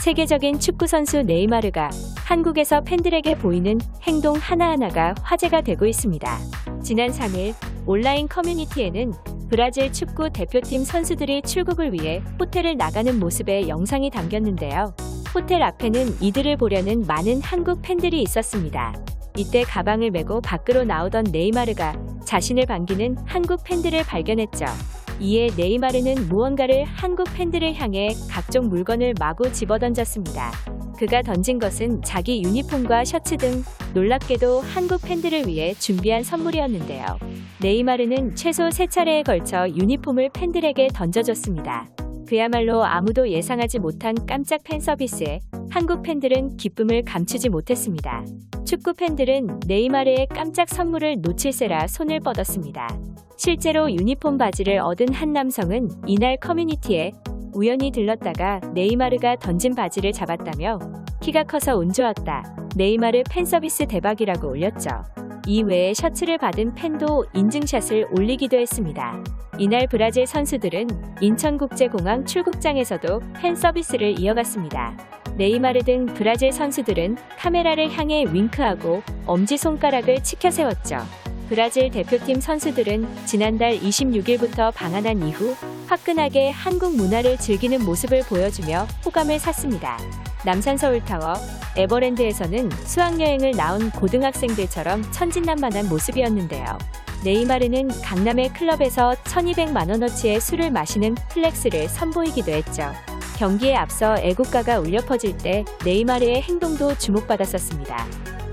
세계적인 축구 선수 네이마르가 한국에서 팬들에게 보이는 행동 하나하나가 화제가 되고 있습니다. 지난 3일 온라인 커뮤니티에는 브라질 축구 대표팀 선수들이 출국을 위해 호텔을 나가는 모습의 영상이 담겼는데요. 호텔 앞에는 이들을 보려는 많은 한국 팬들이 있었습니다. 이때 가방을 메고 밖으로 나오던 네이마르가 자신을 반기는 한국 팬들을 발견했죠. 이에 네이마르는 무언가를 한국 팬들을 향해 각종 물건을 마구 집어던졌습니다. 그가 던진 것은 자기 유니폼과 셔츠 등 놀랍게도 한국 팬들을 위해 준비한 선물이었는데요. 네이마르는 최소 세차례에 걸쳐 유니폼을 팬들에게 던져줬습니다. 그야말로 아무도 예상하지 못한 깜짝 팬 서비스에 한국 팬들은 기쁨을 감추지 못했습니다. 축구 팬들은 네이마르의 깜짝 선물을 놓칠세라 손을 뻗었습니다. 실제로 유니폼 바지를 얻은 한 남성은 이날 커뮤니티에 우연히 들렀다가 네이마르가 던진 바지를 잡았다며 키가 커서 운 좋았다. 네이마르 팬 서비스 대박이라고 올렸죠. 이 외에 셔츠를 받은 팬도 인증샷을 올리기도 했습니다. 이날 브라질 선수들은 인천국제공항 출국장에서도 팬 서비스를 이어갔습니다. 네이마르 등 브라질 선수들은 카메라를 향해 윙크하고 엄지손가락을 치켜 세웠죠. 브라질 대표팀 선수들은 지난달 26일부터 방한한 이후 화끈하게 한국 문화를 즐기는 모습을 보여주며 호감을 샀습니다. 남산서울타워, 에버랜드에서는 수학여행을 나온 고등학생들처럼 천진난만한 모습이었는데요. 네이마르는 강남의 클럽에서 1200만원어치의 술을 마시는 flex를 선보이기도 했죠. 경기에 앞서 애국가가 울려 퍼질 때 네이마르의 행동도 주목받았었습니다.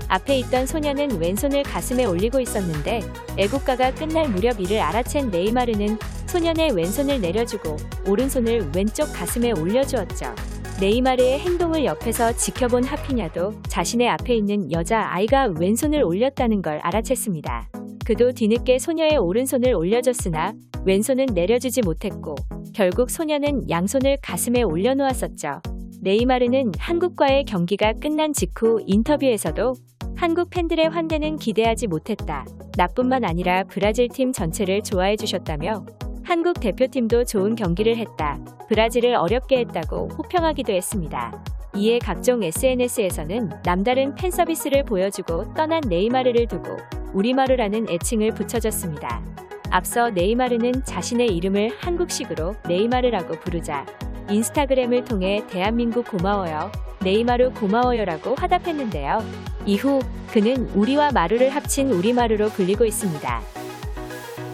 앞에 있던 소녀는 왼손을 가슴에 올리고 있었는데 애국가가 끝날 무렵 이를 알아챈 네이마르는 소년의 왼손을 내려주고 오른손을 왼쪽 가슴에 올려주었죠. 네이마르의 행동을 옆에서 지켜본 하피냐도 자신의 앞에 있는 여자 아이가 왼손을 올렸다는 걸 알아챘습니다. 그도 뒤늦게 소녀의 오른손을 올려줬으나 왼손은 내려주지 못했고 결국 소녀는 양손을 가슴에 올려놓았었죠. 네이마르는 한국과의 경기가 끝난 직후 인터뷰에서도 한국 팬들의 환대는 기대하지 못했다. 나뿐만 아니라 브라질 팀 전체를 좋아해 주셨다며 한국 대표팀도 좋은 경기를 했다. 브라질을 어렵게 했다고 호평하기도 했습니다. 이에 각종 SNS에서는 남다른 팬 서비스를 보여주고 떠난 네이마르를 두고 우리마르라는 애칭을 붙여줬습니다. 앞서 네이마르는 자신의 이름을 한국식으로 네이마르라고 부르자 인스타그램을 통해 대한민국 고마워요. 네이마르 고마워요라고 화답했는데요. 이후 그는 우리와 마루를 합친 우리마루로 불리고 있습니다.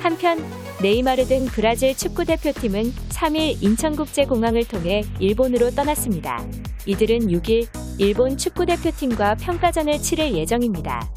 한편 네이마르 등 브라질 축구 대표팀은 3일 인천국제공항을 통해 일본으로 떠났습니다. 이들은 6일 일본 축구 대표팀과 평가전을 치를 예정입니다.